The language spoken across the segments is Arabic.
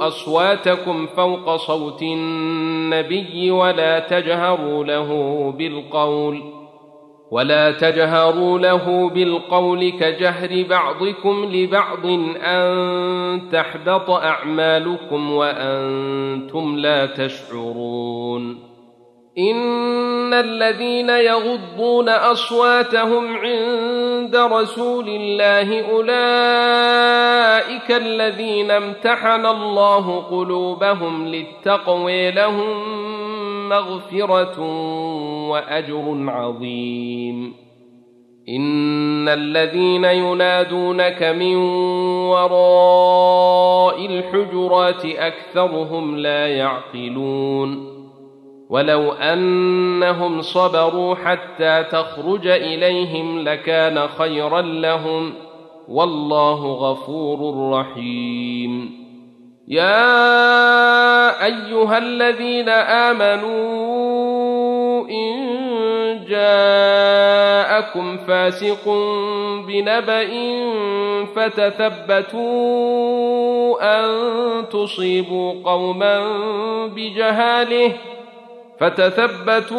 أصواتكم فوق صوت النبي ولا تجهروا له بالقول ولا تجهروا له بالقول كجهر بعضكم لبعض أن تحبط أعمالكم وأنتم لا تشعرون إن الذين يغضون أصواتهم عند رسول الله أولئك الذين امتحن الله قلوبهم للتقوى لهم مغفرة وأجر عظيم. إن الذين ينادونك من وراء الحجرات أكثرهم لا يعقلون. ولو أنهم صبروا حتى تخرج إليهم لكان خيرا لهم. والله غفور رحيم. يا أيها الذين آمنوا إن جاءكم فاسق بنبأ فتثبتوا أن تصيبوا قوما بجهاله فتثبتوا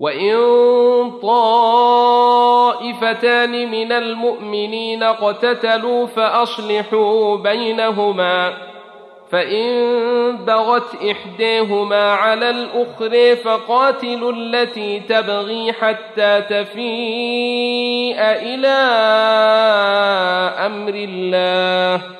وان طائفتان من المؤمنين اقتتلوا فاصلحوا بينهما فان بغت احداهما على الآخر فقاتلوا التي تبغي حتى تفيء إلى أمر الله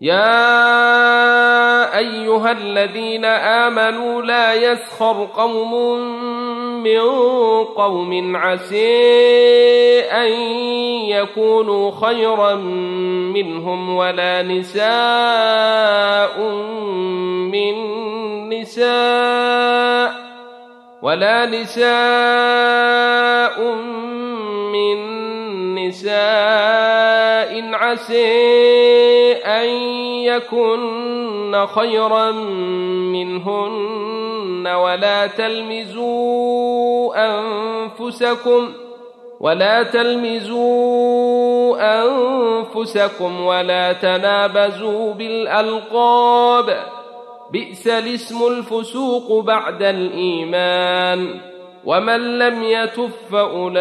يا أيها الذين آمنوا لا يسخر قوم من قوم عسى أن يكونوا خيرا منهم ولا نساء من نساء ولا نساء من نساء عسى أن يكن خيرا منهن ولا تلمزوا أنفسكم ولا تلمزوا أنفسكم ولا تنابزوا بالألقاب بئس الاسم الفسوق بعد الإيمان ومن لم يتف فاولئك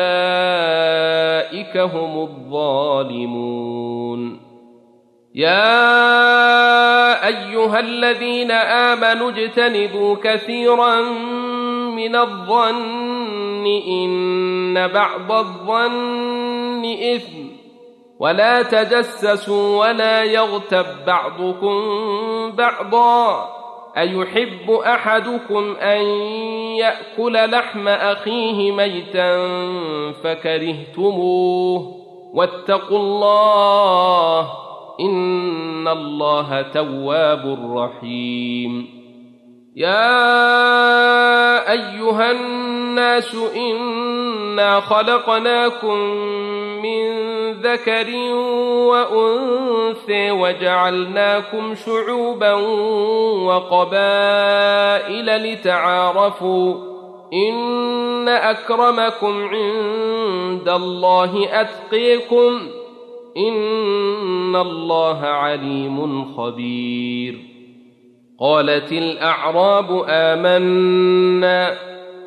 هم الظالمون يا ايها الذين امنوا اجتنبوا كثيرا من الظن ان بعض الظن اثم ولا تجسسوا ولا يغتب بعضكم بعضا أيحب أحدكم أن يأكل لحم أخيه ميتا فكرهتموه واتقوا الله إن الله تواب رحيم. يا أيها الناس إنا خلقناكم من ذكر وأنثى وجعلناكم شعوبا وقبائل لتعارفوا إن أكرمكم عند الله أتقيكم إن الله عليم خبير قالت الأعراب آمنا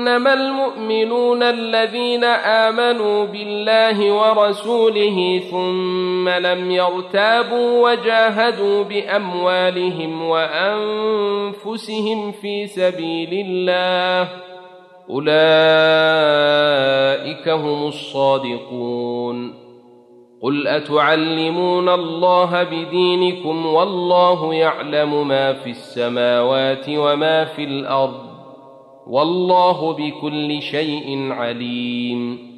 إنما المؤمنون الذين آمنوا بالله ورسوله ثم لم يرتابوا وجاهدوا بأموالهم وأنفسهم في سبيل الله أولئك هم الصادقون قل أتعلمون الله بدينكم والله يعلم ما في السماوات وما في الأرض والله بكل شيء عليم.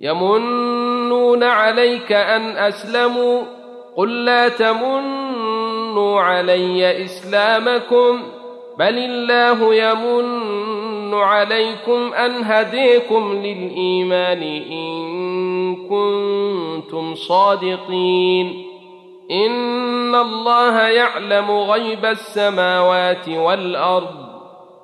يمنون عليك أن أسلموا. قل لا تمنوا علي إسلامكم. بل الله يمن عليكم أن هديكم للإيمان إن كنتم صادقين. إن الله يعلم غيب السماوات والأرض.